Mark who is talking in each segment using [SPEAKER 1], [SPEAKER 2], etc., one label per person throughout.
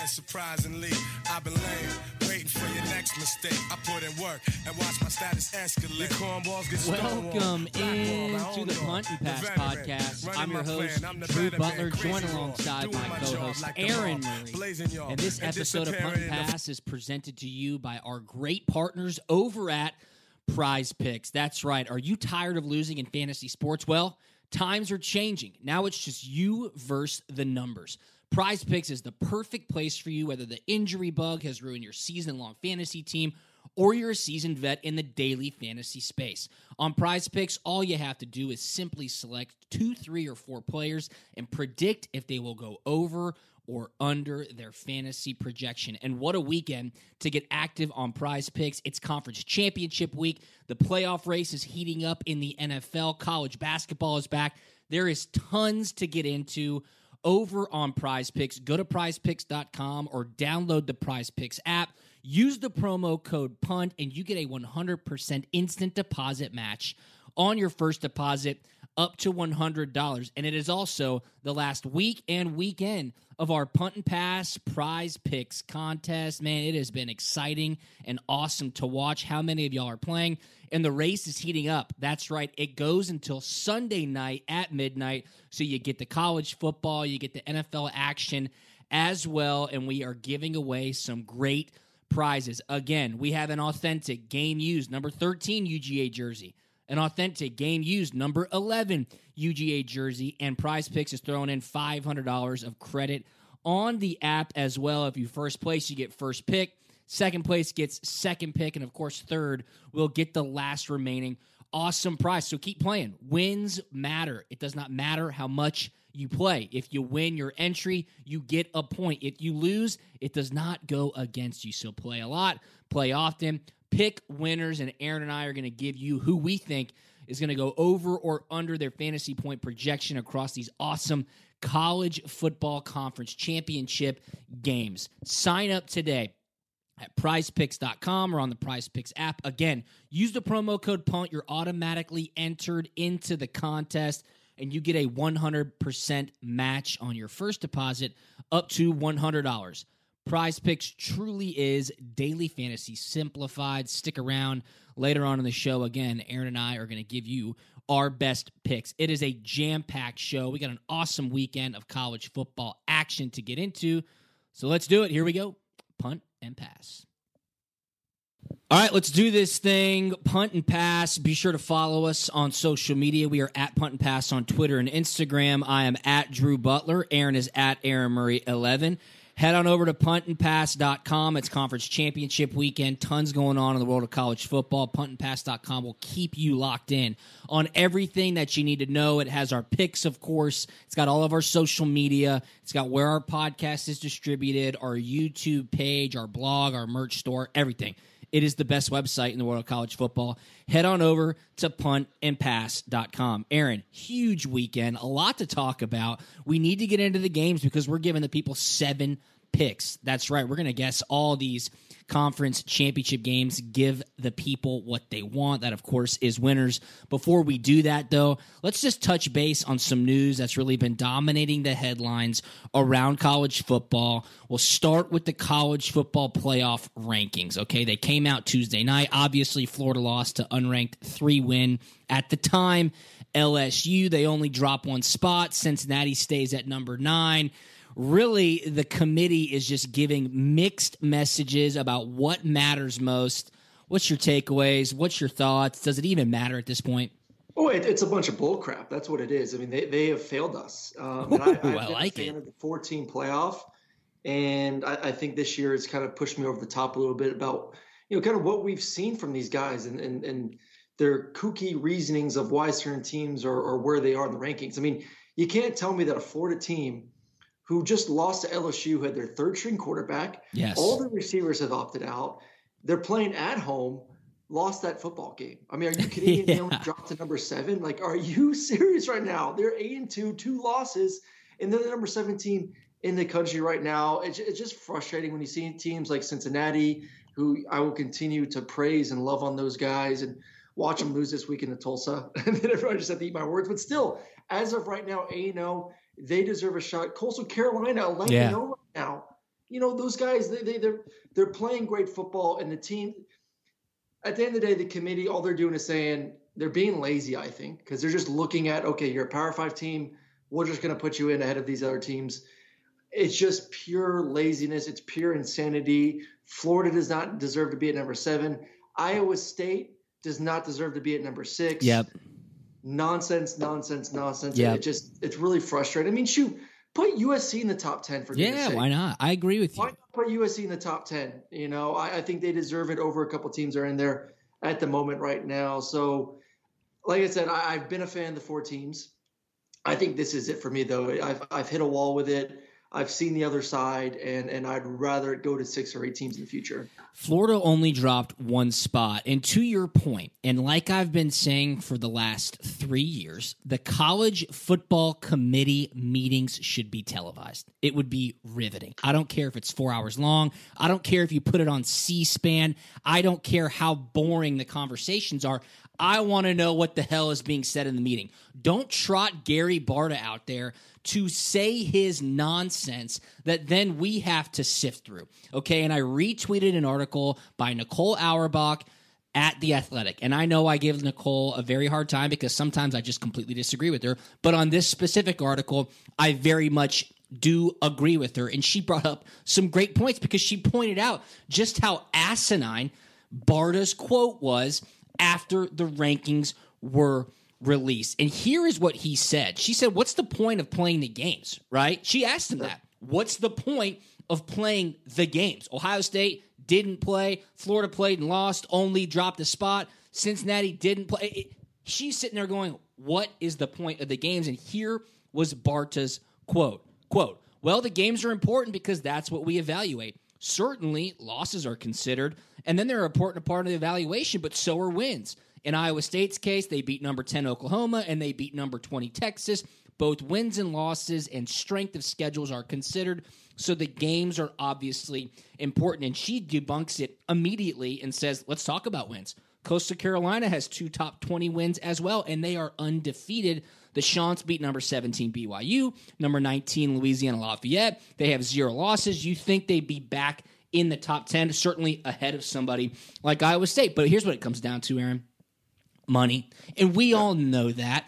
[SPEAKER 1] Yeah, surprisingly, I've been laying, waiting for your next mistake. I put in work and watch my status escalate. Your cornballs get stonewalled.
[SPEAKER 2] Welcome
[SPEAKER 1] Blackball, I
[SPEAKER 2] into the
[SPEAKER 1] own
[SPEAKER 2] Punt and Pass
[SPEAKER 1] veteran,
[SPEAKER 2] podcast.
[SPEAKER 1] running
[SPEAKER 2] I'm your host.
[SPEAKER 1] I'm the
[SPEAKER 2] Drew Butler, joined alongside my
[SPEAKER 1] my
[SPEAKER 2] co host,
[SPEAKER 1] like
[SPEAKER 2] Aaron Murray. And this
[SPEAKER 1] and
[SPEAKER 2] episode of Punt and
[SPEAKER 1] disappearing in the-
[SPEAKER 2] Pass is presented to you by our great partners over at Prize Picks. That's right. Are you tired of losing in fantasy sports? Well, times are changing. Now it's just you versus the numbers. Prize Picks is the perfect place for you, whether the injury bug has ruined your season long fantasy team or you're a seasoned vet in the daily fantasy space. On Prize Picks, all you have to do is simply select two, three, or four players and predict if they will go over or under their fantasy projection. And what a weekend to get active on prize picks. It's conference championship week. The playoff race is heating up in the NFL. College basketball is back. There is tons to get into over on prize picks. Go to prizepicks.com or download the prize picks app. Use the promo code PUNT and you get a 100% instant deposit match on your first deposit up to $100. And it is also the last week and weekend of our punt and pass prize picks contest. Man, it has been exciting and awesome to watch how many of y'all are playing. And the race is heating up. That's right. It goes until Sunday night at midnight. So you get the college football, you get the NFL action as well. And we are giving away some great prizes. Again, we have an authentic game used number 13 UGA jersey an authentic game used number 11 UGA jersey, and Prize Picks is throwing in $500 of credit on the app as well. If you first place, you get first pick. Second place gets second pick, and of course, third will get the last remaining awesome prize. So keep playing. Wins matter. It does not matter how much you play. If you win your entry, you get a point. If you lose, it does not go against you. So play a lot, play often, pick winners, and Aaron and I are going to give you who we think is going to go over or under their fantasy point projection across these awesome college football conference championship games. Sign up today at prizepicks.com or on the prize picks app. Again, use the promo code PUNT. You're automatically entered into the contest and you get a 100% match on your first deposit up to $100. Prize Picks truly is daily fantasy simplified. Stick around later on in the show. Again, Aaron and I are going to give you our best picks. It is a jam packed show. We got an awesome weekend of college football action to get into. So let's do it. Here we go. Punt and pass. All right, let's do this thing. Punt and pass. Be sure to follow us on social media. We are at Punt and Pass on Twitter and Instagram. I am at Drew Butler. Aaron is at Aaron Murray 11. Head on over to puntandpass.com. It's conference championship weekend. Tons going on in the world of college football. Puntandpass.com will keep you locked in on everything that you need to know. It has our picks, of course. It's got all of our social media. It's got where our podcast is distributed, our YouTube page, our blog, our merch store, everything. It is the best website in the world of college football. Head on over to puntandpass.com. Aaron, huge weekend, a lot to talk about. We need to get into the games because we're giving the people seven picks. That's right. We're going to guess all these conference championship games, give the people what they want. That, of course, is winners. Before we do that, though, let's just touch base on some news that's really been dominating the headlines around college football. We'll start with the college football playoff rankings. Okay, they came out Tuesday night. Obviously, Florida lost to unranked three win at the time. LSU, they only drop one spot. Cincinnati stays at number nine really the committee is just giving mixed messages about what matters most. What's your takeaways? What's your thoughts? Does it even matter at this point?
[SPEAKER 3] Oh, it, it's a bunch of bullcrap. That's what it is. I mean, they, they have failed us. Um, and I,
[SPEAKER 2] Ooh, I like
[SPEAKER 3] a fan
[SPEAKER 2] it.
[SPEAKER 3] of the 14 playoff, and I, I think this year it's kind of pushed me over the top a little bit about you know kind of what we've seen from these guys and and, and their kooky reasonings of why certain teams are, are where they are in the rankings. I mean, you can't tell me that a Florida team who just lost to LSU, who had their third string quarterback.
[SPEAKER 2] Yes.
[SPEAKER 3] All the receivers have opted out. They're playing at home, lost that football game. I mean, are you kidding me? They only
[SPEAKER 2] Yeah.
[SPEAKER 3] dropped to number seven. Like, are you serious right now? They're eight and two, two losses, and they're the number 17 in the country right now. It's, it's just frustrating when you see teams like Cincinnati, who I will continue to praise and love on those guys and watch them lose this weekend to Tulsa. and then everyone just had to eat my words. But still, as of right now, A 0, they deserve a shot. Coastal Carolina, 11
[SPEAKER 2] Yeah.
[SPEAKER 3] 0 right now. You know, those guys, they, they, they're, they're playing great football, and the team, at the end of the day, the committee, all they're doing is saying they're being lazy, I think, because they're just looking at, okay, you're a Power Five team. We're just going to put you in ahead of these other teams. It's just pure laziness. It's pure insanity. Florida does not deserve to be at number seven. Iowa State does not deserve to be at number six.
[SPEAKER 2] Yep.
[SPEAKER 3] Nonsense, nonsense, nonsense.
[SPEAKER 2] Yep.
[SPEAKER 3] It just, it's really frustrating. I mean, shoot, put USC in the top 10 for
[SPEAKER 2] Yeah,
[SPEAKER 3] sake.
[SPEAKER 2] why not? I agree with you.
[SPEAKER 3] Why not put USC in the top 10? You know, I, I think they deserve it over a couple teams that are in there at the moment right now. So, like I said, I, I've been a fan of the four teams. I think this is it for me, though. I've, I've hit a wall with it. I've seen the other side, and, and I'd rather go to six or eight teams in the future.
[SPEAKER 2] Florida only dropped one spot. And to your point, and like I've been saying for the last three years, the college football committee meetings should be televised. It would be riveting. I don't care if it's four hours long. I don't care if you put it on C SPAN. I don't care how boring the conversations are. I want to know what the hell is being said in the meeting. Don't trot Gary Barta out there to say his nonsense that then we have to sift through. Okay. And I retweeted an article by Nicole Auerbach at The Athletic. And I know I give Nicole a very hard time because sometimes I just completely disagree with her. But on this specific article, I very much do agree with her. And she brought up some great points because she pointed out just how asinine Barta's quote was after the rankings were released. And here is what he said. She said, What's the point of playing the games? Right? She asked him that. What's the point of playing the games? Ohio State didn't play. Florida played and lost, only dropped a spot. Cincinnati didn't play. It- she's sitting there going, What is the point of the games? And here was Barta's quote. Quote, well, the games are important because that's what we evaluate. Certainly, losses are considered, and then they're an important part of the evaluation, but so are wins. In Iowa State's case, they beat number 10 Oklahoma and they beat number 20 Texas. Both wins and losses and strength of schedules are considered, so the games are obviously important. And she debunks it immediately and says, let's talk about wins. Coastal Carolina has two top 20 wins as well, and they are undefeated. The Chants beat number 17 BYU, number 19 Louisiana Lafayette. They have zero losses. You think they'd be back in the top 10, certainly ahead of somebody like Iowa State. But here's what it comes down to, Aaron money. And we all know that.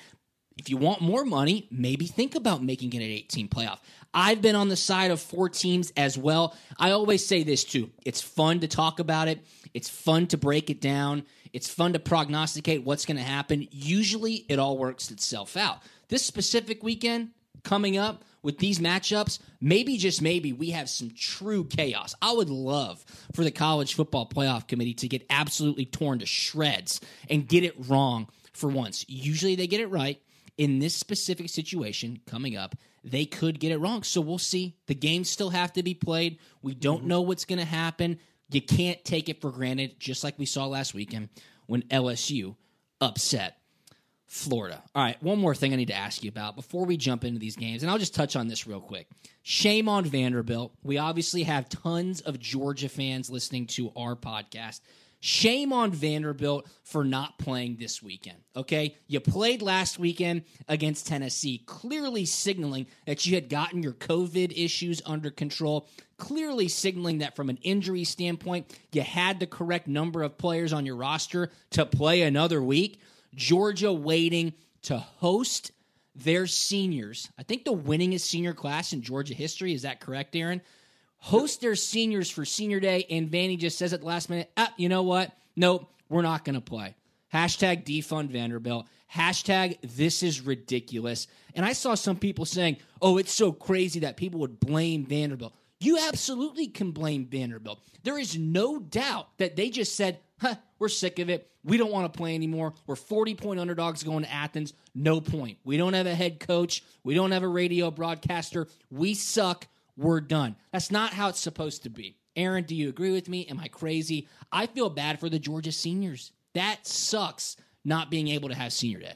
[SPEAKER 2] If you want more money, maybe think about making it an 18 playoff. I've been on the side of four teams as well. I always say this too. It's fun to talk about it. It's fun to break it down. It's fun to prognosticate what's going to happen. Usually it all works itself out. This specific weekend coming up with these matchups, maybe just maybe we have some true chaos. I would love for the college football playoff committee to get absolutely torn to shreds and get it wrong for once. Usually they get it right. In this specific situation coming up, they could get it wrong. So we'll see. The games still have to be played. We don't mm-hmm. know what's going to happen. You can't take it for granted, just like we saw last weekend when LSU upset Florida. All right, one more thing I need to ask you about before we jump into these games, and I'll just touch on this real quick. Shame on Vanderbilt. We obviously have tons of Georgia fans listening to our podcast. Shame on Vanderbilt for not playing this weekend. Okay. You played last weekend against Tennessee, clearly signaling that you had gotten your COVID issues under control, clearly signaling that from an injury standpoint, you had the correct number of players on your roster to play another week. Georgia waiting to host their seniors. I think the winningest senior class in Georgia history. Is that correct, Aaron? host their seniors for senior day, and Vandy just says at the last minute, ah, you know what? Nope, we're not going to play. Hashtag defund Vanderbilt. Hashtag this is ridiculous. And I saw some people saying, oh, it's so crazy that people would blame Vanderbilt. You absolutely can blame Vanderbilt. There is no doubt that they just said, huh, we're sick of it. We don't want to play anymore. We're 40 point underdogs going to Athens. No point. We don't have a head coach. We don't have a radio broadcaster. We suck. We're done. That's not how it's supposed to be. Aaron, do you agree with me? Am I crazy? I feel bad for the Georgia seniors. That sucks not being able to have senior day.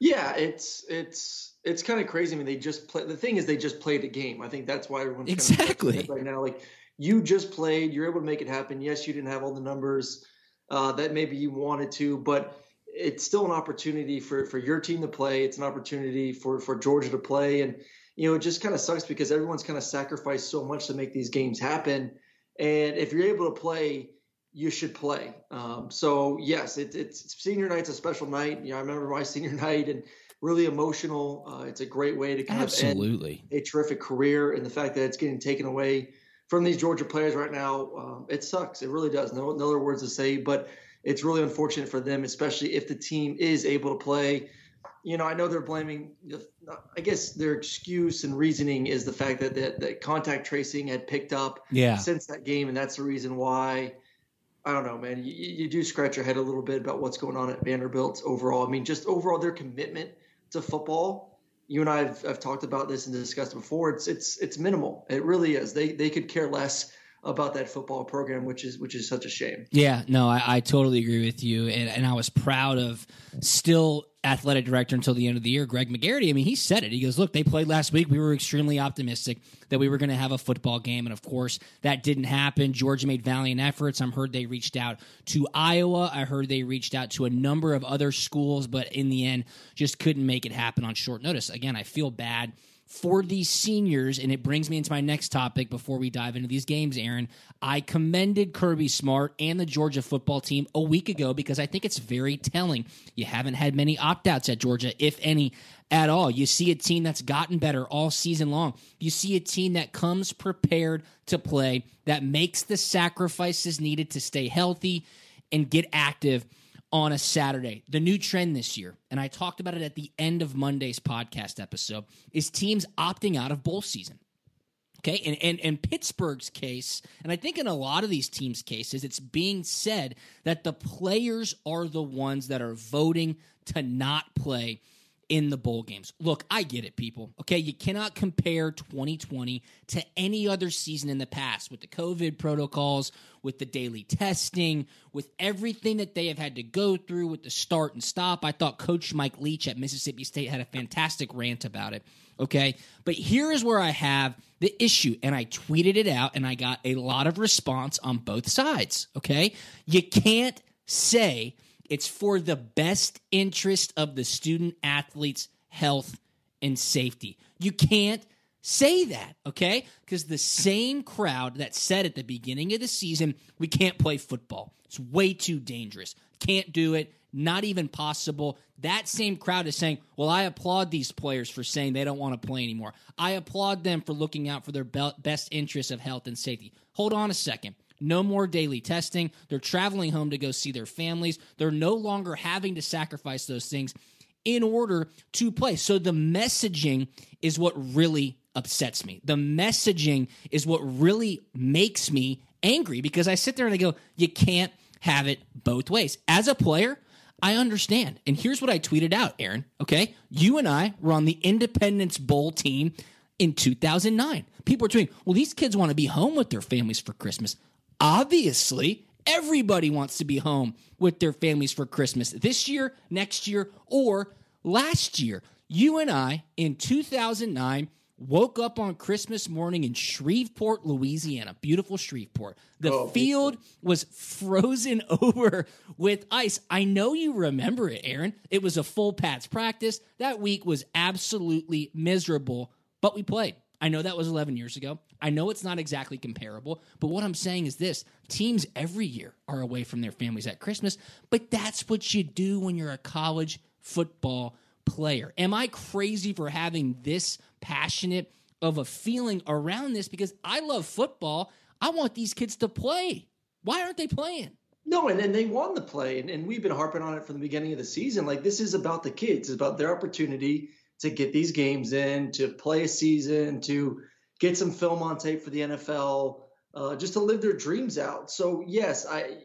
[SPEAKER 3] Yeah, it's it's it's kind of crazy. I mean, they just play. The thing is, they just played a game. I think that's why everyone's
[SPEAKER 2] exactly
[SPEAKER 3] kind of right now. Like you just played, you're able to make it happen. Yes, you didn't have all the numbers uh, that maybe you wanted to, but it's still an opportunity for for your team to play. It's an opportunity for for Georgia to play, and you know, it just kind of sucks because everyone's kind of sacrificed so much to make these games happen. And if you're able to play, you should play. Um, so yes, it, it's senior night's a special night. You know, I remember my senior night and really emotional. Uh, it's a great way to kind
[SPEAKER 2] Absolutely.
[SPEAKER 3] of end a terrific career, and the fact that it's getting taken away from these Georgia players right now, um, it sucks. It really does. No, no other words to say, but it's really unfortunate for them, especially if the team is able to play you know, I know they're blaming. I guess their excuse and reasoning is the fact that that, that contact tracing had picked up
[SPEAKER 2] yeah.
[SPEAKER 3] since that game, and that's the reason why. I don't know, man. You, you do scratch your head a little bit about what's going on at Vanderbilt overall. I mean, just overall their commitment to football. You and I have, have talked about this and discussed before. It's it's it's minimal. It really is. They they could care less about that football program, which is which is such a shame.
[SPEAKER 2] Yeah, no, I, I totally agree with you, and, and I was proud of still athletic director until the end of the year, Greg McGarity. I mean, he said it. He goes, "Look, they played last week. We were extremely optimistic that we were going to have a football game, and of course, that didn't happen. Georgia made valiant efforts. I'm heard they reached out to Iowa. I heard they reached out to a number of other schools, but in the end, just couldn't make it happen on short notice. Again, I feel bad." For these seniors, and it brings me into my next topic before we dive into these games, Aaron. I commended Kirby Smart and the Georgia football team a week ago because I think it's very telling. You haven't had many opt outs at Georgia, if any at all. You see a team that's gotten better all season long. You see a team that comes prepared to play, that makes the sacrifices needed to stay healthy and get active on a Saturday. The new trend this year, and I talked about it at the end of Monday's podcast episode, is teams opting out of bowl season. Okay, and, and in Pittsburgh's case, and I think in a lot of these teams' cases, it's being said that the players are the ones that are voting to not play in the bowl games. Look, I get it, people. Okay, you cannot compare 2020 to any other season in the past with the COVID protocols, with the daily testing, with everything that they have had to go through with the start and stop. I thought Coach Mike Leach at Mississippi State had a fantastic rant about it. Okay, but here is where I have the issue, and I tweeted it out, and I got a lot of response on both sides. Okay, you can't say it's for the best interest of the student athlete's health and safety. You can't say that, okay? Because the same crowd that said at the beginning of the season, we can't play football. It's way too dangerous. Can't do it. Not even possible. That same crowd is saying, well, I applaud these players for saying they don't want to play anymore. I applaud them for looking out for their best interests of health and safety. Hold on a second. No more daily testing. They're traveling home to go see their families. They're no longer having to sacrifice those things in order to play. So the messaging is what really upsets me. The messaging is what really makes me angry because I sit there and I go, you can't have it both ways. As a player, I understand. And here's what I tweeted out, Aaron. Okay. You and I were on the Independence Bowl team in 2009. People are tweeting, well, these kids want to be home with their families for Christmas. Obviously, Everybody wants to be home with their families for Christmas this year, next year, or last year. You and I in 2009 woke up on Christmas morning in Shreveport, Louisiana. Beautiful Shreveport. The
[SPEAKER 3] Oh,
[SPEAKER 2] field was frozen over with ice. I know you remember it, Aaron. It was a full Pats practice. That week was absolutely miserable, but we played. I know that was 11 years ago. I know it's not exactly comparable, but what I'm saying is this teams every year are away from their families at Christmas, but that's what you do when you're a college football player. Am I crazy for having this passionate of a feeling around this? Because I love football. I want these kids to play. Why aren't they playing?
[SPEAKER 3] No, and, and they won the play, and, and we've been harping on it from the beginning of the season. Like this is about the kids, it's about their opportunity to get these games in, to play a season, to get some film on tape for the NFL, uh, just to live their dreams out. So yes, I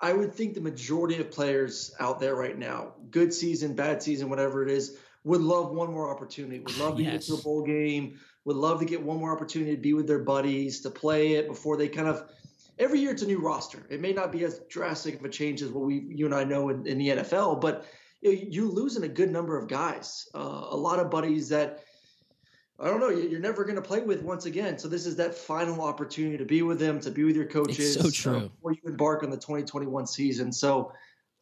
[SPEAKER 3] I would think the majority of players out there right now, good season, bad season, whatever it is, would love one more opportunity. Would love to get to a bowl game. Would love to get one more opportunity to be with their buddies, to play it before they kind of. Every year it's a new roster. It may not be as drastic of a change as what we, you and I know in, in the NFL, but you know, you're losing a good number of guys. Uh, a lot of buddies that I don't know. you- You're never going to play with once again. So this is that final opportunity to be with them, to be with your coaches.
[SPEAKER 2] so
[SPEAKER 3] uh,
[SPEAKER 2] true.
[SPEAKER 3] before you embark on the 2021 season. So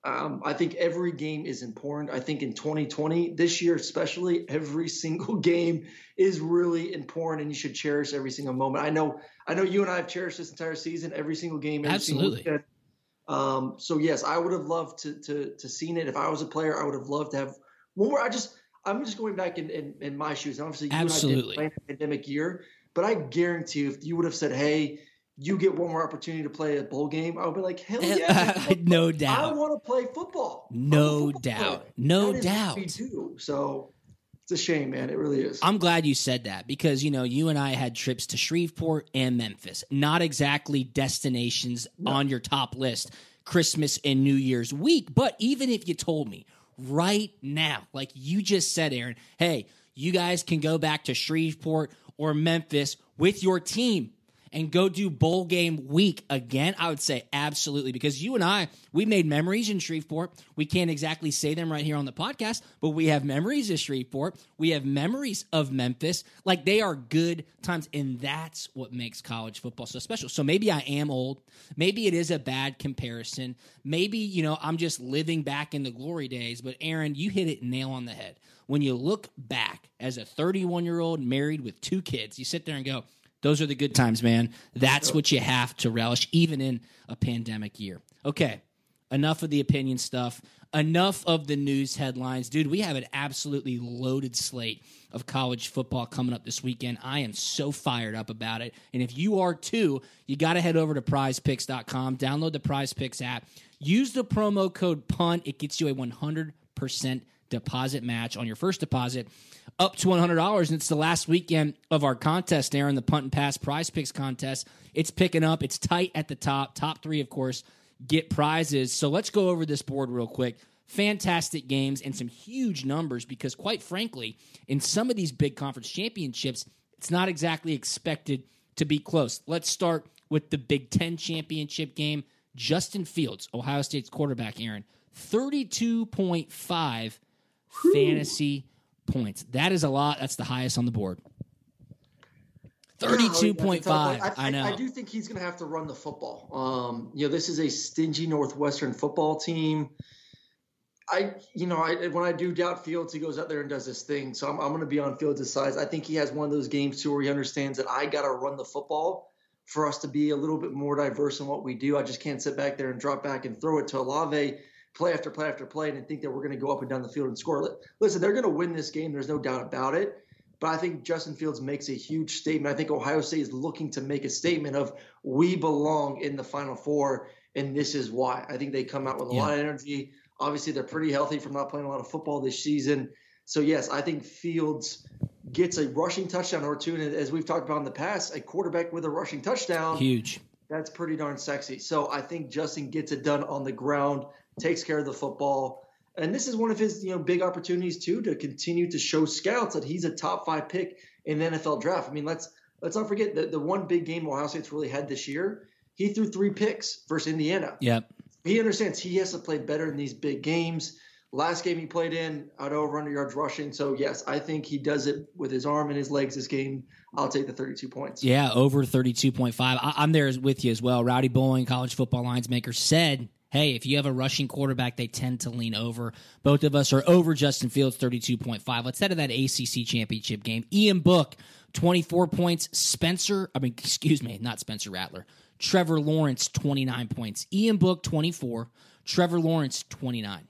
[SPEAKER 3] um, I think every game is important. I think in 2020, this year especially, every single game is really important, and you should cherish every single moment. I know, I know, you and I have cherished this entire season, every single game, every
[SPEAKER 2] Absolutely.
[SPEAKER 3] single. Um, so yes, I would have loved to to to seen it. If I was a player, I would have loved to have one more. I just I'm just going back in in, in my shoes. Obviously, you
[SPEAKER 2] Absolutely.
[SPEAKER 3] and I did play a pandemic year, but I guarantee you, if you would have said, "Hey," you get one more opportunity to play a bowl game, I would be like, hell yeah.
[SPEAKER 2] no doubt!
[SPEAKER 3] I want to play football.
[SPEAKER 2] No
[SPEAKER 3] football
[SPEAKER 2] doubt.
[SPEAKER 3] player.
[SPEAKER 2] No
[SPEAKER 3] That what we do. So it's a shame, man. It really is.
[SPEAKER 2] I'm glad you said that because you know you and I had trips to Shreveport and Memphis. Not exactly destinations on your top list Christmas and New Year's week, but even if you told me right now, like you just said Aaron, hey, you guys can go back to Shreveport or Memphis with your team and go do bowl game week again, I would say absolutely because you and I, we made memories in Shreveport. We can't exactly say them right here on the podcast, but we have memories of Shreveport. We have memories of Memphis. Like they are good times, and that's what makes college football so special. So maybe I am old. Maybe it is a bad comparison. Maybe, you know, I'm just living back in the glory days, but Aaron, you hit it nail on the head. When you look back as a 31 year old married with two kids, you sit there and go, those are the good times, man. That's what you have to relish, even in a pandemic year. Okay, enough of the opinion stuff. Enough of the news headlines. Dude, we have an absolutely loaded slate of college football coming up this weekend. I am so fired up about it. And if you are too, you got to head over to prizepicks.com, download the Prize Picks app, use the promo code PUNT. It gets you a 100% deposit match on your first deposit up to $100 and it's the last weekend of our contest aaron the punt and pass prize picks contest. It's picking up. It's tight at the top top three of course get prizes. So let's go over this board real quick. Fantastic games and some huge numbers because quite frankly in some of these big conference championships it's not exactly expected to be close. Let's start with the big 10 championship game. Justin fields ohio state's quarterback aaron 32.5 fantasy points. That is a lot. That's the highest on the board. Thirty-two point five.
[SPEAKER 3] I,
[SPEAKER 2] I know.
[SPEAKER 3] I do think he's going to have to run the football. Um, you know, this is a stingy Northwestern football team. I, you know, I, when I do doubt Fields, he goes out there and does his thing. So I'm, I'm going to be on Fields' side. I think he has one of those games too where he understands that I got to run the football for us to be a little bit more diverse in what we do. I just can't sit back there and drop back and throw it to Olave play after play after play and think that we're going to go up and down the field and score. Listen, they're going to win this game. There's no doubt about it. But I think Justin Fields makes a huge statement. I think Ohio State is looking to make a statement of we belong in the Final Four, and this is why. I think they come out with a
[SPEAKER 2] Yeah.
[SPEAKER 3] lot of energy. Obviously, they're pretty healthy from not playing a lot of football this season. So yes, I think Fields gets a rushing touchdown or two, and as we've talked about in the past, a quarterback with a rushing touchdown
[SPEAKER 2] Huge.
[SPEAKER 3] that's pretty darn sexy. So I think Justin gets it done on the ground, takes care of the football. And this is one of his, you know, big opportunities too to continue to show scouts that he's a top five pick in the NFL draft. I mean, let's let's not forget that the one big game Ohio State's really had this year he threw three picks versus Indiana.
[SPEAKER 2] Yep.
[SPEAKER 3] He understands he has to play better in these big games. Last game he played in, out over under yards rushing. So yes, I think he does it with his arm and his legs this game. I'll take the 32 points.
[SPEAKER 2] Yeah, over 32.5. I'm there with you as well. Rowdy Bowling, college football lines maker, said, hey, if you have a rushing quarterback, they tend to lean over. Both of us are over Justin Fields, 32.5. Let's head to that ACC championship game. Ian Book, 24 points. Spencer, I mean, excuse me, not Spencer Rattler. Trevor Lawrence, 29 points. Ian Book, 24. Trevor Lawrence, 29.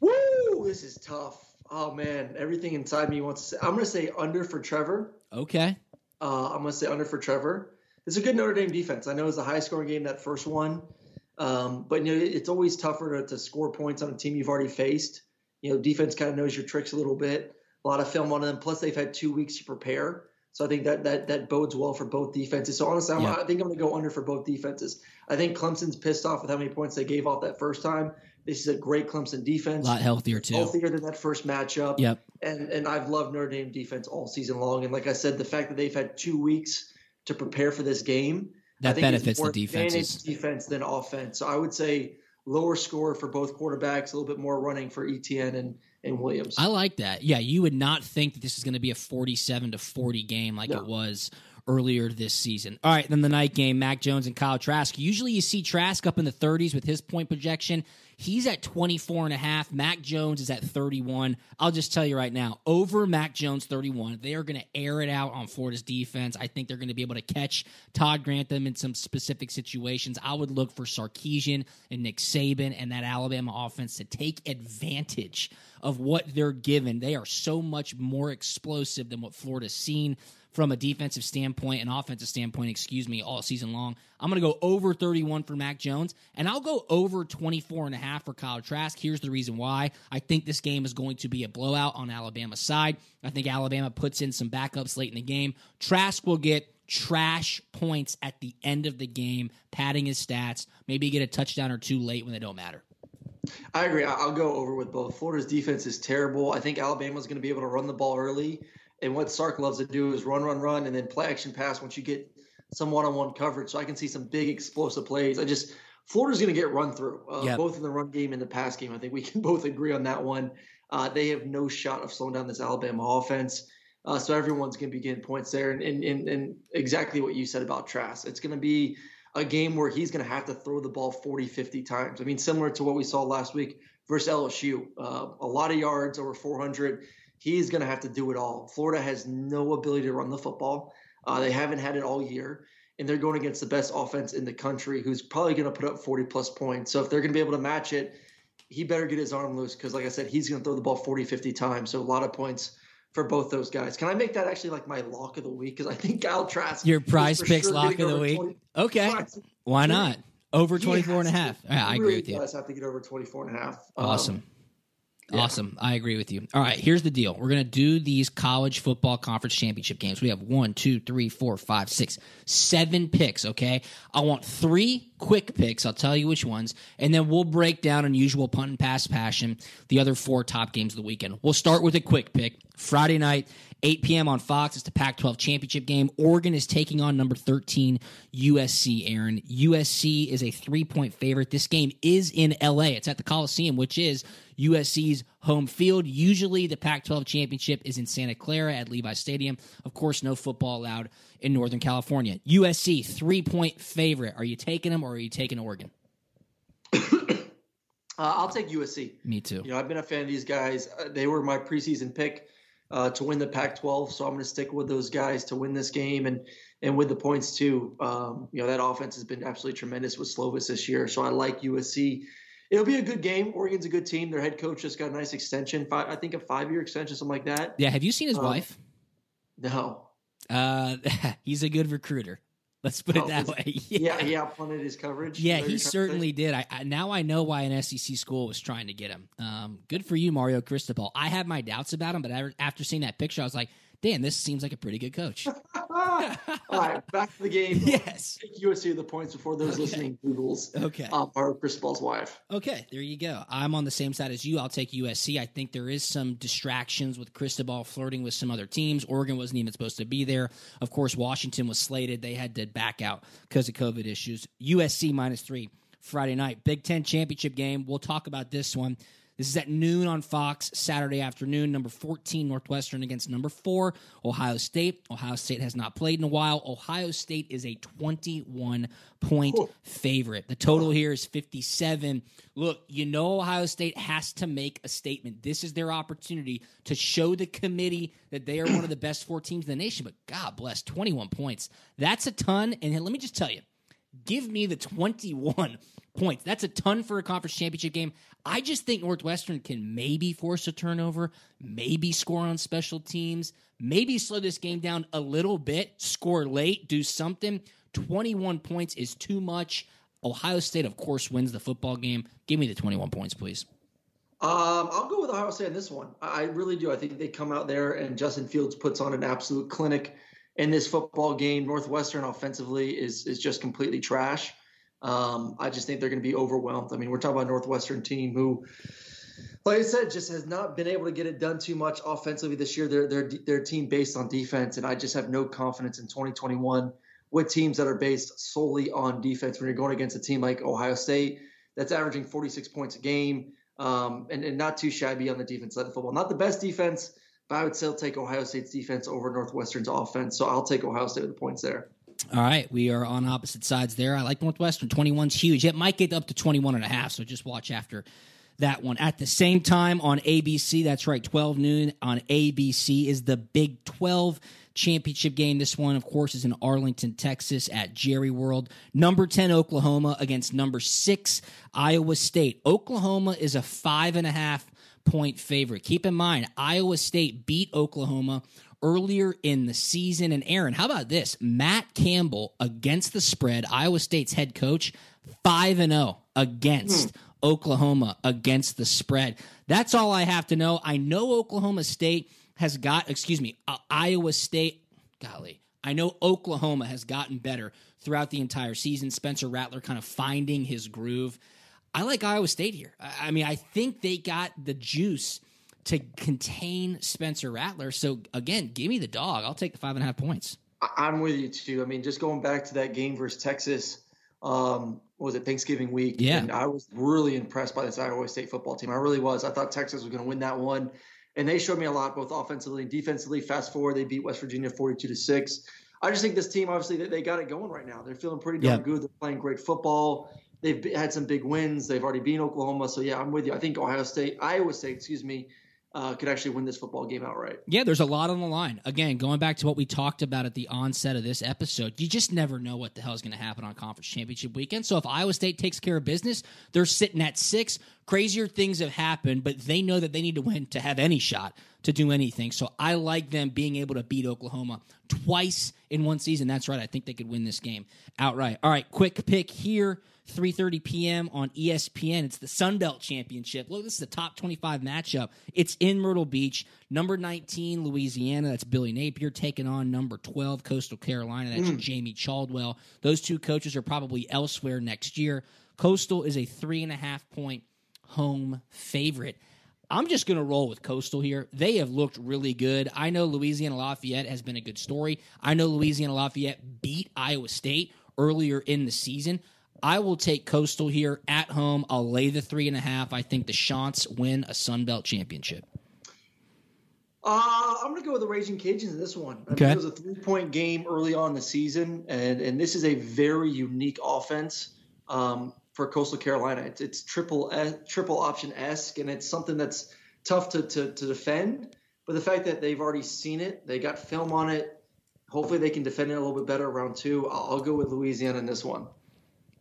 [SPEAKER 3] Woo! This is tough. Oh man, everything inside me wants to say. I'm going to say under for Trevor.
[SPEAKER 2] Okay.
[SPEAKER 3] Uh, I'm going to say under for Trevor. It's a good Notre Dame defense. I know it's a high scoring game that first one, um, but you know it's always tougher to, to score points on a team you've already faced. You know, defense kind of knows your tricks a little bit. A lot of film on them. Plus, they've had two weeks to prepare. So I think that that that bodes well for both defenses. So honestly, I'm,
[SPEAKER 2] Yeah.
[SPEAKER 3] I think I'm going to go under for both defenses. I think Clemson's pissed off with how many points they gave off that first time. This is a great Clemson defense.
[SPEAKER 2] A lot healthier, too.
[SPEAKER 3] Healthier than that first matchup.
[SPEAKER 2] Yep.
[SPEAKER 3] And and I've loved Notre Dame defense all season long. And like I said, the fact that they've had two weeks to prepare for this game
[SPEAKER 2] That
[SPEAKER 3] I think
[SPEAKER 2] benefits the
[SPEAKER 3] advantage defense than offense. So I would say lower score for both quarterbacks, a little bit more running for Etienne and and Williams.
[SPEAKER 2] I like that. Yeah, you would not think that this is going to be a 47 to 40 game like
[SPEAKER 3] No.
[SPEAKER 2] it was earlier this season. All right, then the night game, Mac Jones and Kyle Trask. Usually you see Trask up in the 30s with his point projection. He's at 24 and a half. Mac Jones is at 31. I'll just tell you right now, over Mac Jones 31, they are going to air it out on Florida's defense. I think they're going to be able to catch Todd Grantham in some specific situations. I would look for Sarkisian and Nick Saban and that Alabama offense to take advantage of what they're given. They are so much more explosive than what Florida's seen from a defensive standpoint and offensive standpoint, excuse me, all season long. I'm going to go over 31 for Mac Jones, and I'll go over 24 and a half for Kyle Trask. Here's the reason why. I think this game is going to be a blowout on Alabama's side. I think Alabama puts in some backups late in the game. Trask will get trash points at the end of the game, padding his stats, maybe get a touchdown or two late when they don't matter.
[SPEAKER 3] I agree. I'll go over with both. Florida's defense is terrible. I think Alabama's going to be able to run the ball early. And what Sark loves to do is run, run, run, and then play action pass once you get some one on one coverage. So I can see some big explosive plays. I just, Florida's going to get run through, uh,
[SPEAKER 2] Yep.
[SPEAKER 3] both in the run game and the pass game. I think we can both agree on that one. Uh, they have no shot of slowing down this Alabama offense. Uh, so everyone's going to be getting points there. And, and, and, and exactly what you said about Trask. It's going to be a game where he's going to have to throw the ball 40, 50 times. I mean, similar to what we saw last week versus LSU. Uh, a lot of yards, over 400. He's going to have to do it all. Florida has no ability to run the football. Uh, they haven't had it all year. And they're going against the best offense in the country who's probably going to put up 40 plus points. So if they're going to be able to match it, he better get his arm loose because, like I said, he's going to throw the ball 40, 50 times. So a lot of points for both those guys. Can I make that actually like my lock of the week? Because I think Kyle Trask.
[SPEAKER 2] Your prize picks
[SPEAKER 3] sure
[SPEAKER 2] lock of the week.
[SPEAKER 3] 20
[SPEAKER 2] Okay.
[SPEAKER 3] Prize-
[SPEAKER 2] Why not? Over
[SPEAKER 3] He
[SPEAKER 2] 24 and a half. Yeah, I agree
[SPEAKER 3] really
[SPEAKER 2] with you.
[SPEAKER 3] does have to get over 24 and a half. Um,
[SPEAKER 2] Awesome.
[SPEAKER 3] Yeah.
[SPEAKER 2] Awesome. I agree with you. All right, here's the deal. We're going to do these college football conference championship games. We have one, two, three, four, five, six, seven picks, okay? I want three quick picks. I'll tell you which ones. And then we'll break down unusual punt and pass passion the other four top games of the weekend. We'll start with a quick pick. Friday night, 8 p.m. on Fox. It's the Pac 12 championship game. Oregon is taking on number 13, USC, Aaron. USC is a three point favorite. This game is in LA. It's at the Coliseum, which is USC's home field. Usually the Pac 12 championship is in Santa Clara at Levi Stadium. Of course, no football allowed in Northern California. USC, three point favorite. Are you taking them or are you taking Oregon?
[SPEAKER 3] Uh, I'll take USC.
[SPEAKER 2] Me too.
[SPEAKER 3] You know, I've been a fan of these guys. Uh, they were my preseason pick uh, to win the Pac-12, so I'm going to stick with those guys to win this game and and with the points too. Um, you know, that offense has been absolutely tremendous with Slovis this year, so I like USC. It'll be a good game. Oregon's a good team. Their head coach just got a nice extension. Five, I think a five-year extension, something like that.
[SPEAKER 2] Yeah, have you seen his
[SPEAKER 3] Um,
[SPEAKER 2] wife?
[SPEAKER 3] No.
[SPEAKER 2] Uh, he's a good recruiter. Let's put it that way.
[SPEAKER 3] Yeah, he outpunted his coverage.
[SPEAKER 2] Yeah,
[SPEAKER 3] Is that what
[SPEAKER 2] he
[SPEAKER 3] you're trying to say?
[SPEAKER 2] certainly did. I, I now I know why an SEC school was trying to get him. Um, good for you, Mario Cristobal. I had my doubts about him, but I- after seeing that picture, I was like, Dan, this seems like a pretty good coach.
[SPEAKER 3] All right, back to the game.
[SPEAKER 2] yes.
[SPEAKER 3] Take USC the points before those
[SPEAKER 2] Okay.
[SPEAKER 3] listening Googles.
[SPEAKER 2] Okay.
[SPEAKER 3] Um, or Chris Paul's wife.
[SPEAKER 2] Okay, there you go. I'm on the same side as you. I'll take USC. I think there is some distractions with Cristobal flirting with some other teams. Oregon wasn't even supposed to be there. Of course, Washington was slated. They had to back out because of COVID issues. USC minus three Friday night. Big Ten championship game. We'll talk about this one. This is at noon on Fox Saturday afternoon. Number 14 Northwestern against number 4 Ohio State. Ohio State has not played in a while. Ohio State is a 21 point favorite. The total here is 57. Look, you know Ohio State has to make a statement. This is their opportunity to show the committee that they are one of the best four teams in the nation. But God bless, 21 points. That's a ton. And let me just tell you, give me the 21 points. That's a ton for a conference championship game. I just think Northwestern can maybe force a turnover, maybe score on special teams, maybe slow this game down a little bit, score late, do something. 21 points is too much. Ohio State, of course, wins the football game. Give me the 21 points, please.
[SPEAKER 3] Um, I'll go with Ohio State on this one. I really do. I think they come out there and Justin Fields puts on an absolute clinic in this football game. Northwestern offensively is is just completely trash. Um, I just think they're going to be overwhelmed. I mean, we're talking about a Northwestern team who, like I said, just has not been able to get it done too much offensively this year. They're they're they're a team based on defense, and I just have no confidence in 2021 with teams that are based solely on defense. When you're going against a team like Ohio State that's averaging 46 points a game um, and, and not too shabby on the defense side of football. Not the best defense, but I would still take Ohio State's defense over Northwestern's offense. So I'll take Ohio State with the points there.
[SPEAKER 2] All right, we are on opposite sides there. I like Northwestern. 21's huge. It might get up to 21 and a half, so just watch after that one. At the same time on ABC, that's right, 12 noon on ABC is the Big 12 championship game. This one, of course, is in Arlington, Texas at Jerry World. Number 10, Oklahoma against number 6, Iowa State. Oklahoma is a five and a half point favorite. Keep in mind, Iowa State beat Oklahoma earlier in the season. And Aaron, how about this? Matt Campbell against the spread, Iowa State's head coach, 5 and 0 against Oklahoma against the spread. That's all I have to know. I know Oklahoma State has got, excuse me, uh, Iowa State, golly. I know Oklahoma has gotten better throughout the entire season. Spencer Rattler kind of finding his groove. I like Iowa State here. I I mean, I think they got the juice to contain Spencer Rattler. So again, give me the dog. I'll take the five and a half points.
[SPEAKER 3] I'm with you too. I mean, just going back to that game versus Texas, um, was it Thanksgiving week?
[SPEAKER 2] Yeah.
[SPEAKER 3] And I was really impressed by this Iowa State football team. I really was. I thought Texas was going to win that one, and they showed me a lot, both offensively and defensively. Fast forward, they beat West Virginia 42 to six. I just think this team, obviously, they, they got it going right now. They're feeling pretty darn
[SPEAKER 2] Yeah.
[SPEAKER 3] good. They're playing great football. They've had some big wins. They've already beaten Oklahoma. So yeah, I'm with you. I think Ohio State, Iowa State, excuse me, uh, could actually win this football game outright.
[SPEAKER 2] Yeah, there's a lot on the line. Again, going back to what we talked about at the onset of this episode, you just never know what the hell is going to happen on conference championship weekend. So if Iowa State takes care of business, they're sitting at six. Crazier things have happened, but they know that they need to win to have any shot to do anything. So I like them being able to beat Oklahoma twice in one season. That's right. I think they could win this game outright. All right, quick pick here. 3:30 p.m. on ESPN. It's the Sun Belt Championship. Look, this is the top 25 matchup. It's in Myrtle Beach. Number 19 Louisiana, that's Billy Napier taking on number 12 Coastal Carolina. That's mm. Jamey Chadwell. Those two coaches are probably elsewhere next year. Coastal is a three and a half point home favorite. I'm just going to roll with Coastal here. They have looked really good. I know Louisiana Lafayette has been a good story. I know Louisiana Lafayette beat Iowa State earlier in the season. I will take Coastal here at home. I'll lay the three and a half. I think the Chants win a Sun Belt championship.
[SPEAKER 3] Uh, I'm going to go with the Raging Cajuns in this one. I mean,
[SPEAKER 2] Okay.
[SPEAKER 3] it was a three point game early on in the season, and, and this is a very unique offense um, for Coastal Carolina. It's, it's triple S, triple option esque, and it's something that's tough to, to, to defend. But the fact that they've already seen it, they got film on it. Hopefully, they can defend it a little bit better round two. I'll, I'll go with Louisiana in this one.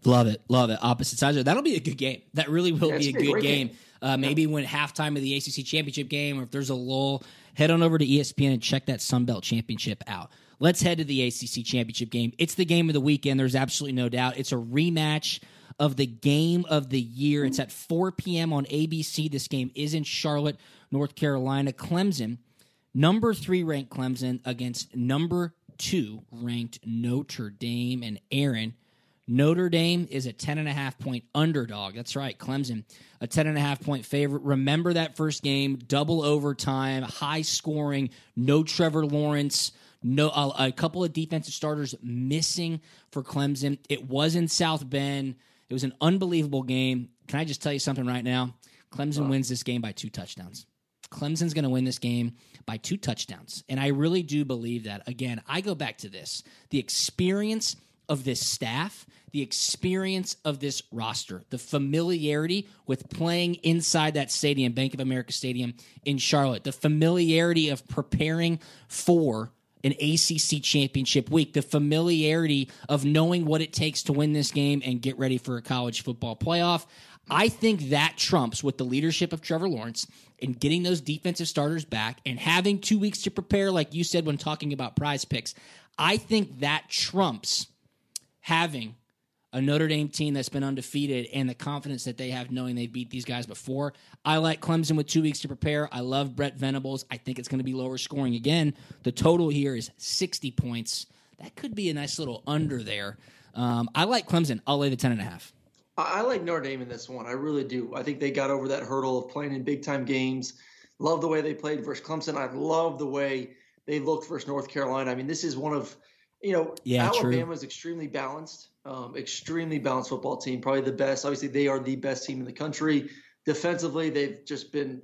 [SPEAKER 2] Love it, love it. Opposite sides. That'll be a good game. That really will
[SPEAKER 3] Yeah,
[SPEAKER 2] be a good game.
[SPEAKER 3] game.
[SPEAKER 2] Uh, maybe when halftime of the ACC championship game, or if there's a lull, head on over to ESPN and check that Sun Belt championship out. Let's head to the ACC championship game. It's the game of the weekend. There's absolutely no doubt. It's a rematch of the game of the year. It's at 4 p.m. on ABC. This game is in Charlotte, North Carolina. Clemson Number three ranked Clemson against number two ranked Notre Dame and Aaron. Notre Dame is a 10.5 point underdog. That's right. Clemson, a 10.5 point favorite. Remember that first game, double overtime, high scoring, no Trevor Lawrence, no a, a couple of defensive starters missing for Clemson. It was in South Bend. It was an unbelievable game. Can I just tell you something right now? Clemson wins this game by two touchdowns. Clemson's going to win this game by two touchdowns. And I really do believe that. Again, I go back to this the experience of this staff, the experience of this roster, the familiarity with playing inside that stadium, Bank of America Stadium in Charlotte, the familiarity of preparing for an ACC championship week, the familiarity of knowing what it takes to win this game and get ready for a college football playoff. I think that trumps with the leadership of Trevor Lawrence and getting those defensive starters back and having two weeks to prepare, like you said when talking about prize picks. I think that trumps having a Notre Dame team that's been undefeated and the confidence that they have knowing they've beat these guys before. I like Clemson with two weeks to prepare. I love Brent Venables. I think it's going to be lower scoring again. The total here is 60 points. That could be a nice little under there. Um, I like Clemson. I'll lay the 10.5.
[SPEAKER 3] I like Notre Dame in this one. I really do. I think they got over that hurdle of playing in big time games. Love the way they played versus Clemson. I love the way they looked versus North Carolina. I mean, this is one of, you know,
[SPEAKER 2] Yeah,
[SPEAKER 3] Alabama is extremely balanced, um, extremely balanced football team. Probably the best. Obviously, they are the best team in the country. Defensively, they've just been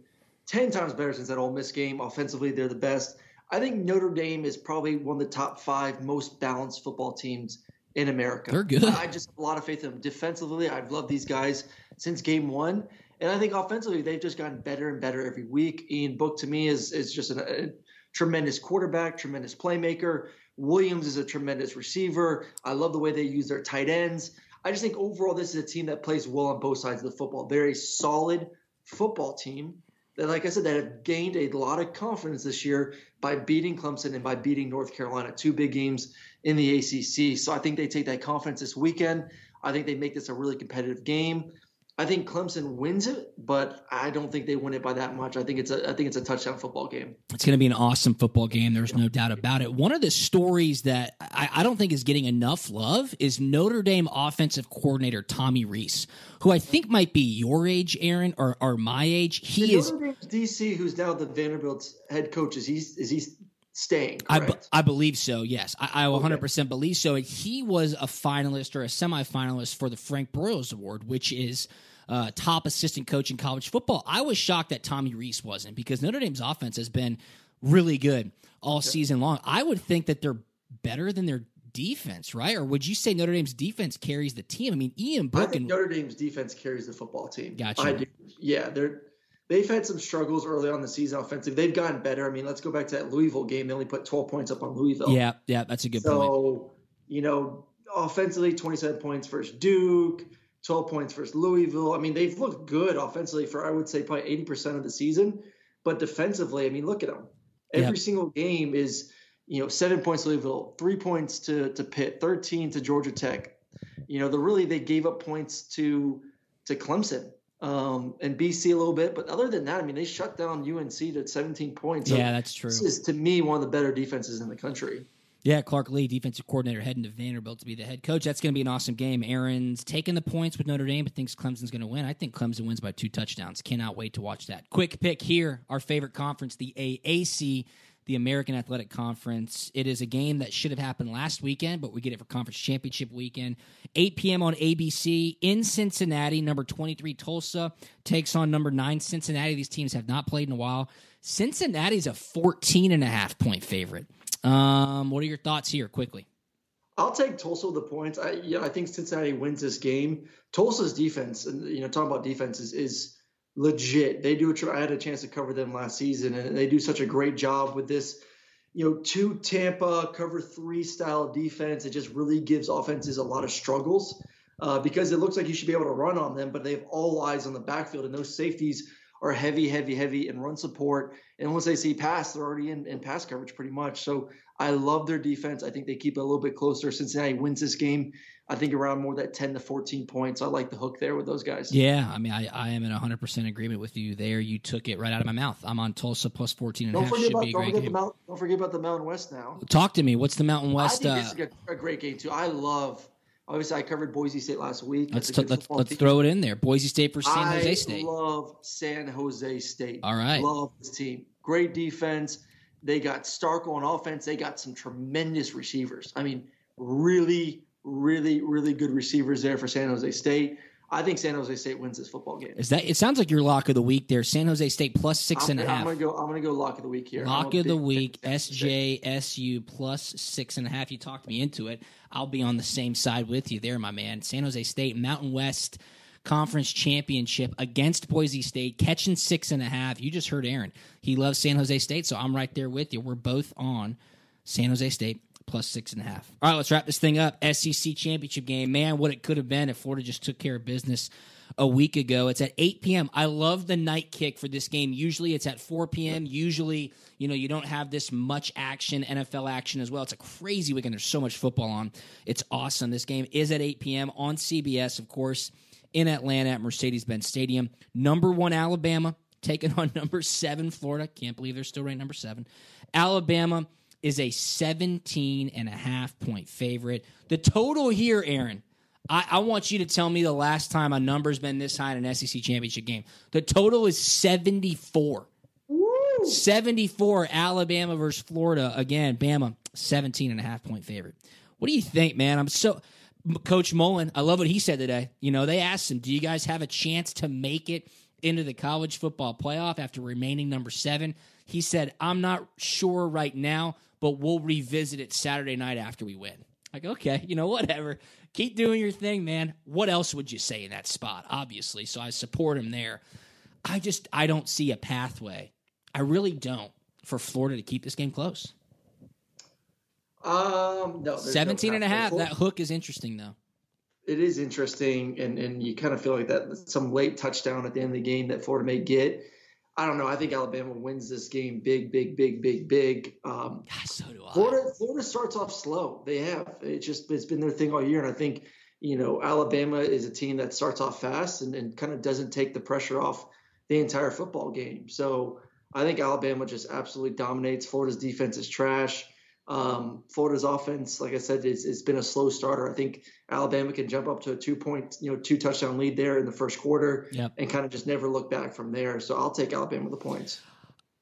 [SPEAKER 3] 10 times better since that Ole Miss game. Offensively, they're the best. I think Notre Dame is probably one of the top five most balanced football teams in America.
[SPEAKER 2] They're good.
[SPEAKER 3] I just have a lot of faith in them. Defensively, I've loved these guys since game one. And I think offensively, they've just gotten better and better every week. Ian Book, to me, is, is just an, a tremendous quarterback, tremendous playmaker. Williams is a tremendous receiver. I love the way they use their tight ends. I just think overall, this is a team that plays well on both sides of the football. They're a solid football team that, like I said, that have gained a lot of confidence this year by beating Clemson and by beating North Carolina, two big games in the ACC. So I think they take that confidence this weekend. I think they make this a really competitive game. I think Clemson wins it, but I don't think they win it by that much. I think it's a I think it's a touchdown football game.
[SPEAKER 2] It's going to be an awesome football game. There's no doubt about it. One of the stories that I, I don't think is getting enough love is Notre Dame offensive coordinator Tommy Rees, who I think might be your age, Aaron, or, or my age. He is.
[SPEAKER 3] Dame's DC, who's now the Vanderbilt's head coach, is he is he staying?
[SPEAKER 2] I,
[SPEAKER 3] Correct.
[SPEAKER 2] I believe so. Yes, I, I 100% believe so. And he was a finalist or a semifinalist for the Frank Broyles Award, which is uh, top assistant coach in college football. I was shocked that Tommy Rees wasn't because Notre Dame's offense has been really good all season long. I would think that they're better than their defense, right? Or would you say Notre Dame's defense carries the team? I mean, Ian
[SPEAKER 3] I
[SPEAKER 2] Book
[SPEAKER 3] think
[SPEAKER 2] and
[SPEAKER 3] Notre Dame's defense carries the football team.
[SPEAKER 2] Gotcha.
[SPEAKER 3] I do. Yeah, they're they've had some struggles early on the season offensive. They've gotten better. I mean, let's go back to that Louisville game. They only put 12 points up on Louisville.
[SPEAKER 2] yeah, yeah, that's a good point.
[SPEAKER 3] so, you know, offensively, 27 points versus Duke, 12 points versus Louisville. I mean, they've looked good offensively for, I would say, probably 80% of the season. But defensively, I mean, look at them. Every
[SPEAKER 2] Yep.
[SPEAKER 3] single game is, you know, seven points to Louisville, three points to, to Pitt, 13 to Georgia Tech. You know, the really, they gave up points to to Clemson um, and BC a little bit. But other than that, I mean, they shut down UNC to 17 points. So
[SPEAKER 2] Yeah, that's true.
[SPEAKER 3] This is, to me, one of the better defenses in the country.
[SPEAKER 2] Yeah, Clark Lea, defensive coordinator, heading to Vanderbilt to be the head coach. That's going to be an awesome game. Aaron's taking the points with Notre Dame, but thinks Clemson's going to win. I think Clemson wins by two touchdowns. Cannot wait to watch that. Quick pick here our favorite conference, the AAC, the American Athletic Conference. It is a game that should have happened last weekend, but we get it for Conference Championship weekend. 8 p.m. on ABC in Cincinnati. Number 23 Tulsa takes on number 9 Cincinnati. These teams have not played in a while. Cincinnati's a 14 and a half point favorite. Um, what are your thoughts here, quickly?
[SPEAKER 3] I'll take Tulsa the points. I, I think Cincinnati wins this game. Tulsa's defense, and you know, talking about defense is, legit. They do. I had a chance to cover them last season, and they do such a great job with this. You know, two Tampa cover three style defense. It just really gives offenses a lot of struggles uh, because it looks like you should be able to run on them, but they have all eyes on the backfield, and those safeties are heavy, heavy, heavy in run support. And once they see pass, they're already in, in pass coverage pretty much. So I love their defense. I think they keep it a little bit closer. Cincinnati wins this game. I think around more that 10 to 14 points. I like the hook there with those guys.
[SPEAKER 2] Yeah, I mean, I, I am in 100% agreement with you there. You took it right out of my mouth. I'm on Tulsa plus 14 and
[SPEAKER 3] don't
[SPEAKER 2] a half.
[SPEAKER 3] Forget
[SPEAKER 2] Should
[SPEAKER 3] about,
[SPEAKER 2] be a
[SPEAKER 3] don't, forget. Mount, don't forget about the Mountain West now.
[SPEAKER 2] Talk to me. What's the Mountain West?
[SPEAKER 3] I
[SPEAKER 2] Uh,
[SPEAKER 3] think is a, a great game, too. I love, obviously, I covered Boise State last week.
[SPEAKER 2] let's t- let's let's
[SPEAKER 3] team.
[SPEAKER 2] throw it in there. Boise State versus San Jose
[SPEAKER 3] I
[SPEAKER 2] State.
[SPEAKER 3] love San Jose State.
[SPEAKER 2] All right.
[SPEAKER 3] Love this team. Great defense. They got Starkel on offense. They got some tremendous receivers. I mean, really, really, really good receivers there for San Jose State. I think San Jose State wins this football game.
[SPEAKER 2] Is that? It sounds like your lock of the week there. San Jose State plus six
[SPEAKER 3] I'm,
[SPEAKER 2] and a
[SPEAKER 3] I'm
[SPEAKER 2] half.
[SPEAKER 3] gonna go. I'm gonna go lock of the week here.
[SPEAKER 2] Lock of the week,
[SPEAKER 3] fan of San Jose State.
[SPEAKER 2] SJSU plus six and a half. You talked me into it. I'll be on the same side with you there, my man. San Jose State, Mountain West Conference Championship against Boise State, catching six and a half. You just heard Aaron. He loves San Jose State, so I'm right there with you. We're both on San Jose State plus six and a half. All right, let's wrap this thing up. SEC championship game. Man, what it could have been if Florida just took care of business a week ago. It's at 8 p.m. I love the night kick for this game. Usually it's at 4 p.m. Usually, you know, you don't have this much action, NFL action as well. It's a crazy weekend. There's so much football on. It's awesome. This game is at 8 p.m. on CBS, of course, in Atlanta at Mercedes Benz Stadium. Number one, Alabama, taking on number seven, Florida. Can't believe they're still ranked number seven. Alabama is a 17 and a half point favorite. The total here, Aaron, I, I want you to tell me the last time a number's been this high in an SEC championship game. The total is 74. 74 Alabama versus Florida. Again, Bama, 17 and a half point favorite. What do you think, man? I'm so Coach Mullen, I love what he said today. You know, they asked him, "Do you guys have a chance to make it into the college football playoff after remaining number 7?" He said, "I'm not sure right now, but we'll revisit it Saturday night after we win." Like, okay, you know, whatever. Keep doing your thing, man. What else would you say in that spot? Obviously, so I support him there. I just I don't see a pathway. I really don't for Florida to keep this game close.
[SPEAKER 3] Um, no, there's no
[SPEAKER 2] 17 and a half. That hook is interesting though.
[SPEAKER 3] it is interesting, and and you kind of feel like that some late touchdown at the end of the game that Florida may get. I don't know. I think Alabama wins this game big, big, big, big, big. Um,
[SPEAKER 2] God, so do I.
[SPEAKER 3] Florida, Florida starts off slow. They have. It just it's been their thing all year, and I think you know Alabama is a team that starts off fast and, and kind of doesn't take the pressure off the entire football game. So I think Alabama just absolutely dominates. Florida's defense is trash. Um, Florida's offense, like I said, is it's been a slow starter. I think Alabama can jump up to a two point, you know, two touchdown lead there in the first quarter
[SPEAKER 2] Yep.
[SPEAKER 3] and kind of just never look back from there. So I'll take Alabama with the points.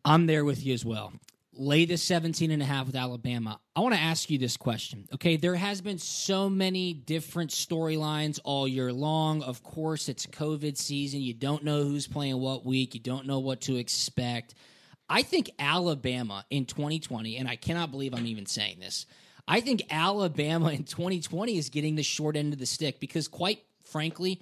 [SPEAKER 2] I'm there with you as well. Lay the 17 and a half with Alabama. I want to ask you this question. Okay, there has been so many different storylines all year long. Of course, it's COVID season. You don't know who's playing what week. You don't know what to expect. I think Alabama in 2020, and I cannot believe I'm even saying this. I think Alabama in 2020 is getting the short end of the stick because, quite frankly,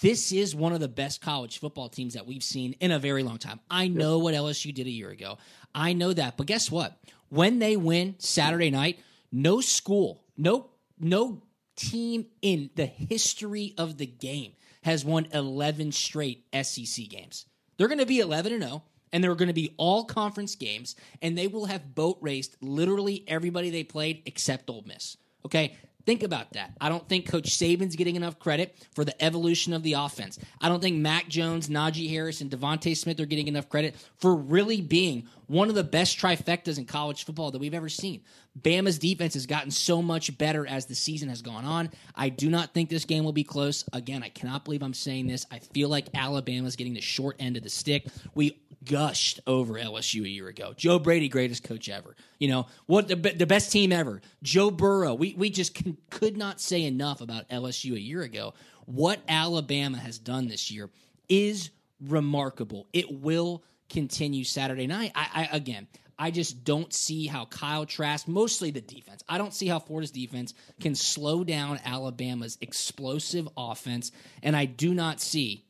[SPEAKER 2] this is one of the best college football teams that we've seen in a very long time. I know what LSU did a year ago. I know that. But guess what? When they win Saturday night, no school, no no team in the history of the game has won 11 straight SEC games. They're going to be 11 and 0 and they're going to be all conference games and they will have boat raced literally everybody they played except Ole Miss. Okay? Think about that. I don't think Coach Saban's getting enough credit for the evolution of the offense. I don't think Mac Jones, Najee Harris, and DeVonta Smith are getting enough credit for really being one of the best trifectas in college football that we've ever seen. Bama's defense has gotten so much better as the season has gone on. I do not think this game will be close. Again, I cannot believe I'm saying this. I feel like Alabama's getting the short end of the stick. We gushed over LSU a year ago. Joe Brady, greatest coach ever. You know what? The, the best team ever. Joe Burrow. We we just can, could not say enough about LSU a year ago. What Alabama has done this year is remarkable. It will continue Saturday night. I, I again. I just don't see how Kyle Trask, mostly the defense, I don't see how Florida's defense can slow down Alabama's explosive offense. And I do not see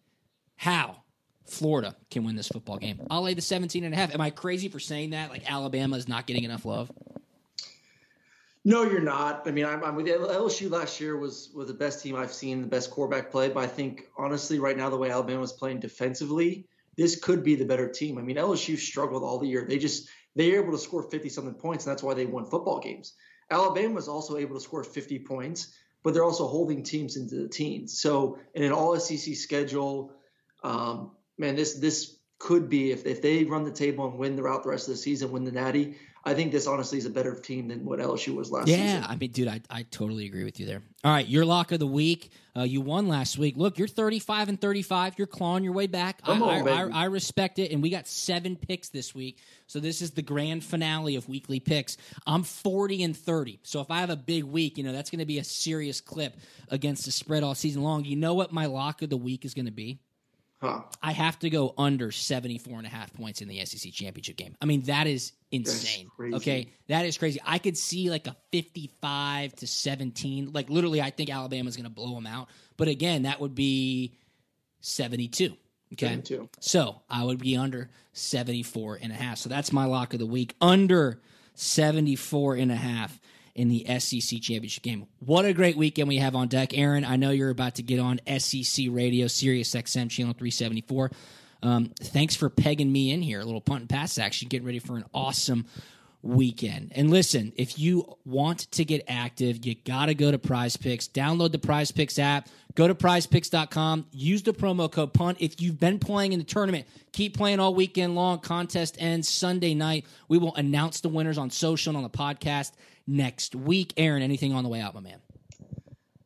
[SPEAKER 2] how Florida can win this football game. I'll lay the 17 and a half. Am I crazy for saying that? Like Alabama is not getting enough love?
[SPEAKER 3] No, you're not. I mean, I'm, I'm with you. LSU last year was was the best team I've seen, the best quarterback play. But I think honestly, right now, the way Alabama Alabama's playing defensively, this could be the better team. I mean, LSU struggled all the year. They just they are able to score 50 something points, and that's why they won football games. Alabama was also able to score 50 points, but they're also holding teams into the teens. So in an all SEC schedule, um, man, this this could be if if they run the table and win throughout the rest of the season, win the Natty. I think this honestly is a better team than what LSU was last
[SPEAKER 2] yeah,
[SPEAKER 3] season.
[SPEAKER 2] Yeah, I mean, dude, I, I totally agree with you there. All right, your lock of the week. Uh, you won last week. Look, you're 35 and 35. You're clawing your way back. I,
[SPEAKER 3] on,
[SPEAKER 2] I, I. I respect it. And we got seven picks this week. So this is the grand finale of weekly picks. I'm 40 and 30. So if I have a big week, you know, that's going to be a serious clip against the spread all season long. You know what my lock of the week is going to be?
[SPEAKER 3] Huh.
[SPEAKER 2] I have to go under 74 and a half points in the SEC championship game. I mean, that is insane. Okay. That is crazy. I could see like a 55 to 17. Like literally, I think Alabama's going to blow them out. But again, that would be 72. Okay.
[SPEAKER 3] 72.
[SPEAKER 2] So I would be under 74 and a half. So that's my lock of the week. Under 74 and a half in the SEC championship game. What a great weekend we have on deck. Aaron, I know you're about to get on SEC radio, Sirius XM channel 374. Um, thanks for pegging me in here. A little punt and pass action, getting ready for an awesome weekend. And listen, if you want to get active, you got to go to Prize Picks. Download the Prize Picks app. Go to prizepicks.com. Use the promo code PUNT. If you've been playing in the tournament, keep playing all weekend long. Contest ends Sunday night. We will announce the winners on social and on the podcast next week. Aaron, anything on the way out, my man?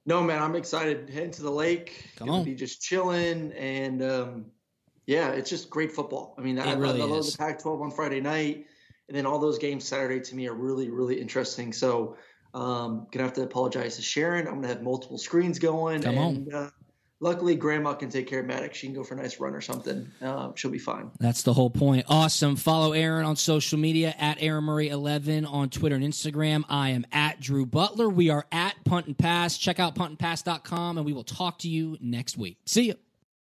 [SPEAKER 3] No, man, I'm excited. Heading to the lake.
[SPEAKER 2] Come
[SPEAKER 3] Gonna
[SPEAKER 2] on.
[SPEAKER 3] Be just chilling and um, yeah, it's just great football. I mean, I,
[SPEAKER 2] really
[SPEAKER 3] I love
[SPEAKER 2] is.
[SPEAKER 3] the Pac-12 on Friday night, and then all those games Saturday to me are really, really interesting. So, um, gonna have to apologize to Sharon. I'm gonna have multiple screens going.
[SPEAKER 2] Come on.
[SPEAKER 3] Uh, luckily, Grandma can take care of Maddox. She can go for a nice run or something. Uh, she'll be fine.
[SPEAKER 2] That's the whole point. Awesome. Follow Aaron on social media at Aaron Murray 11 on Twitter and Instagram. I am at Drew Butler. We are at Punt and Pass. Check out puntandpass.com and we will talk to you next week. See you.